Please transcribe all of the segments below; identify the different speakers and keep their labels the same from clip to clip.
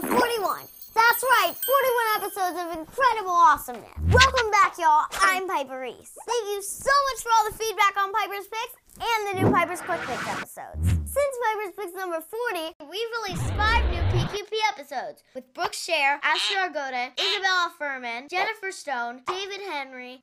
Speaker 1: number 41. That's right, 41 episodes of incredible awesomeness. Welcome back, y'all. I'm Piper Reese. Thank you so much for all the feedback on Piper's Picks and the new Piper's Quick Picks episodes. Since Piper's Picks number 40, we've released five new PQP episodes with Brooke Share, Asher Argota, Isabella Furman, Jennifer Stone, David Henrie,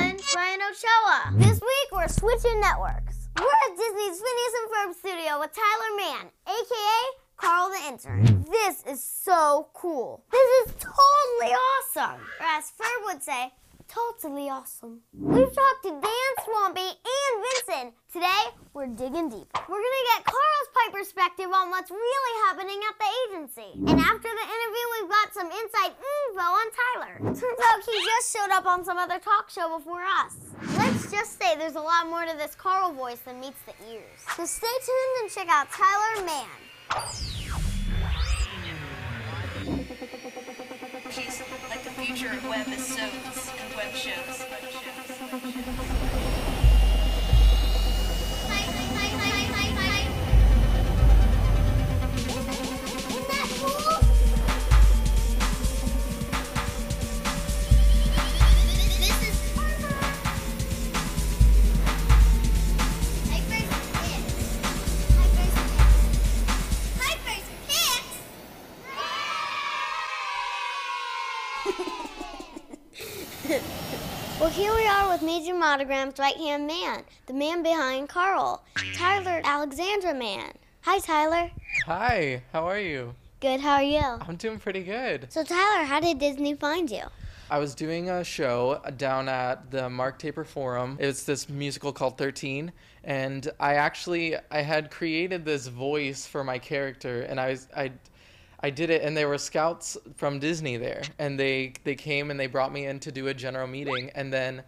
Speaker 1: and Brian Ochoa. This week, we're switching networks. We're at Disney's Phineas and Ferb studio with Tyler Mann, aka Carl the intern. This is so cool. This is totally awesome. Or as Ferb would say, totally awesome. We've talked to Dan Swampy and Vincent. Today, we're digging deep. We're gonna get Carl's pipe perspective on what's really happening at the agency. And after the interview, we've got some inside info on Tyler. Turns out he just showed up on some other talk show before us. Let's just say there's a lot more to this Carl voice than meets the ears. So stay tuned and check out Tyler Mann.
Speaker 2: She's like the future of webisodes and web shows. Web shows.
Speaker 1: Hi, Well, here we are with Major Monogram's right hand man, the man behind Carl, Tyler Alexander Mann. Hi, Tyler.
Speaker 3: Hi, how are you?
Speaker 1: Good, how are you?
Speaker 3: I'm doing pretty good.
Speaker 1: So, Tyler, how did Disney find you?
Speaker 3: I was doing a show down at the Mark Taper Forum. It's this musical called 13, and I actually I had created this voice for my character, and I was I. I did it, and there were scouts from Disney there, and they they came and they brought me in to do a general meeting, and then,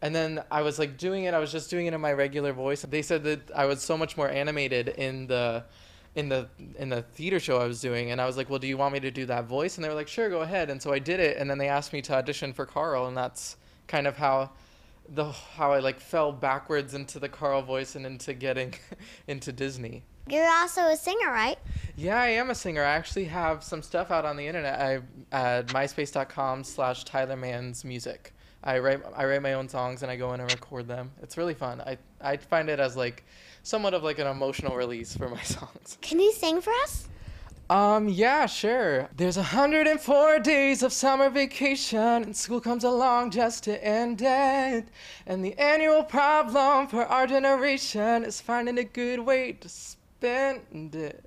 Speaker 3: and then I was like doing it. I was just doing it in my regular voice. They said that I was so much more animated in the, in the in the theater show I was doing, and I was like, well, do you want me to do that voice? And they were like, sure, go ahead. And so I did it, and then they asked me to audition for Carl, and that's kind of how, the how I like fell backwards into the Carl voice and into getting into Disney.
Speaker 1: You're also a singer, right?
Speaker 3: Yeah, I am a singer. I actually have some stuff out on the internet. I at myspace.com slash Tyler Mann's music. I write I write my own songs and I go in and record them. It's really fun. I I find it as like somewhat of like an emotional release for my songs.
Speaker 1: Can you sing for us?
Speaker 3: Um, yeah, sure. There's 104 days of summer vacation, and school comes along just to end it. And the annual problem for our generation is finding a good way to spend it.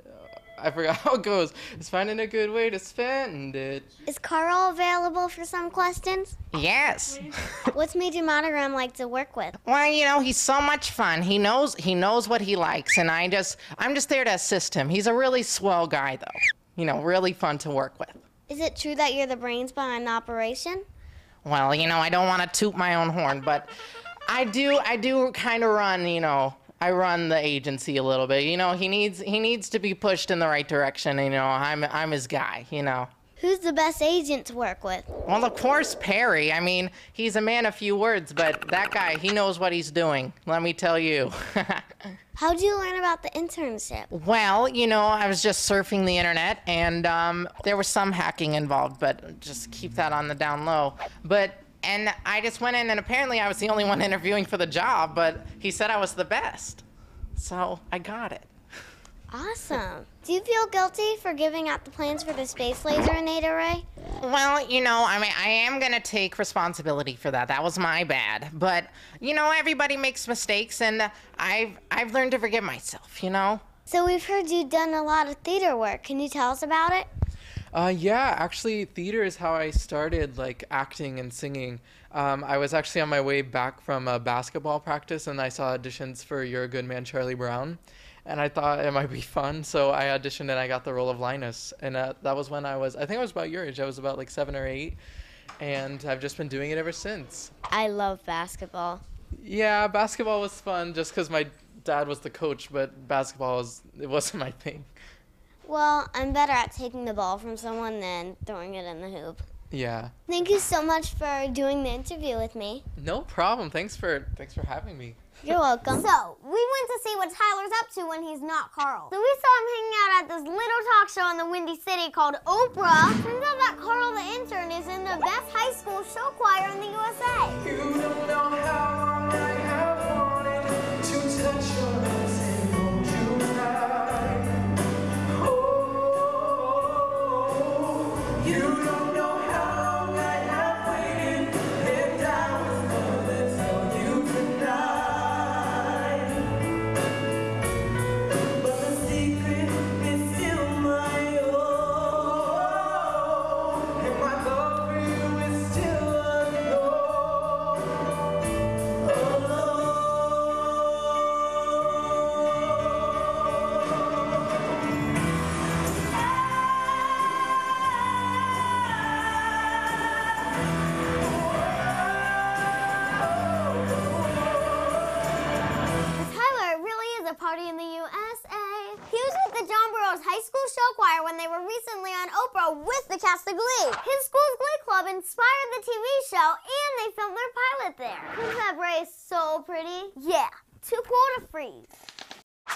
Speaker 3: I forgot how it goes. It's finding a good way to spend it.
Speaker 1: Is Carl available for some questions?
Speaker 4: Yes.
Speaker 1: What's Major Monogram like to work with?
Speaker 4: Well, you know, he's so much fun. He knows he knows what he likes and I just I'm just there to assist him. He's a really swell guy though. You know, really fun to work with.
Speaker 1: Is it true that you're the brains behind the operation?
Speaker 4: Well, you know, I don't want to toot my own horn, but I do I do kind of run, you know, I run the agency a little bit. You know, he needs he needs to be pushed in the right direction. You know, I'm I'm his guy. You know.
Speaker 1: Who's the best agent to work with?
Speaker 4: Well, of course, Perry. I mean, he's a man of few words, but that guy, he knows what he's doing. Let me tell you.
Speaker 1: How'd you learn about the internship?
Speaker 4: well, you know, I was just surfing the internet, and um, there was some hacking involved, but just keep that on the down low. But and I just went in, and apparently I was the only one interviewing for the job, but he said I was the best, so I got it.
Speaker 1: Awesome. Do you feel guilty for giving out the plans for the space laser in Ada Ray?
Speaker 4: Well, you know, I mean, I am gonna take responsibility for that. That was my bad. But you know, everybody makes mistakes, and I've I've learned to forgive myself. You know.
Speaker 1: So we've heard you've done a lot of theater work. Can you tell us about it?
Speaker 3: Uh, yeah, actually, theater is how I started like acting and singing. Um, I was actually on my way back from a basketball practice and I saw auditions for You're a Good Man, Charlie Brown. And I thought it might be fun, so I auditioned and I got the role of Linus. And uh, that was when I was, I think I was about your age. I was about like seven or eight. And I've just been doing it ever since.
Speaker 1: I love basketball.
Speaker 3: Yeah, basketball was fun just because my dad was the coach, but basketball was, it wasn't my thing.
Speaker 1: Well, I'm better at taking the ball from someone than throwing it in the hoop.
Speaker 3: Yeah.
Speaker 1: Thank you so much for doing the interview with me.
Speaker 3: No problem. Thanks for, thanks for having me.
Speaker 1: You're welcome. So, we went to see what Tyler's up up to when he's not Carl. So we saw him hanging out at this little talk show in the Windy City called Oprah. Turns out that Carl the intern is in the best high school show choir in the USA. Were recently on Oprah with the cast of Glee. His school's Glee Club inspired the TV show, and they filmed their pilot there. Isn't that Bray so pretty? Yeah, too cool to freeze.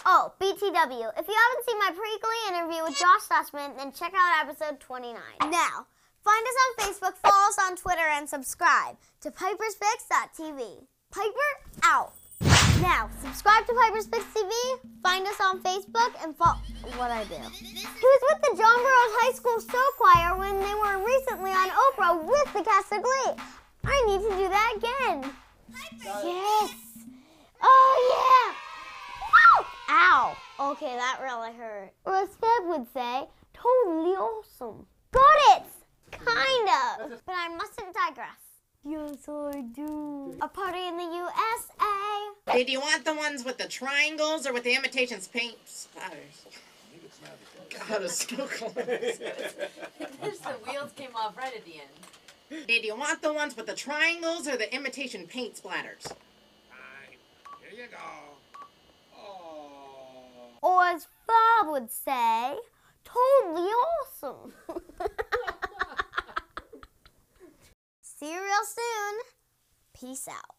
Speaker 1: Oh, BTW, if you haven't seen my pre-Glee interview with Josh Sussman, then check out episode 29. Now, find us on Facebook, follow us on Twitter, and subscribe to Piper's piperspicks.tv. Piper out. Now, subscribe to Piper's Picks TV, find us on Facebook, and follow what I do. He was with the John Burroughs High School Show Choir when they were recently on Oprah with the cast of Glee. I need to do that again. Yes. Oh, yeah. Woo! Ow. Okay, that really hurt. Or as Feb would say, totally awesome. Got it. Kind of. But I mustn't digress. Yes, I do. A party in the USA.
Speaker 4: Hey, do you want the ones with the triangles or with the imitations paint splatters? God, it's so close.
Speaker 5: the wheels came off right at the end.
Speaker 4: Hey, do you want the ones with the triangles or the imitation paint splatters?
Speaker 6: Fine. Here you go. Oh.
Speaker 1: Or as Bob would say, totally awesome. See you real soon. Peace out.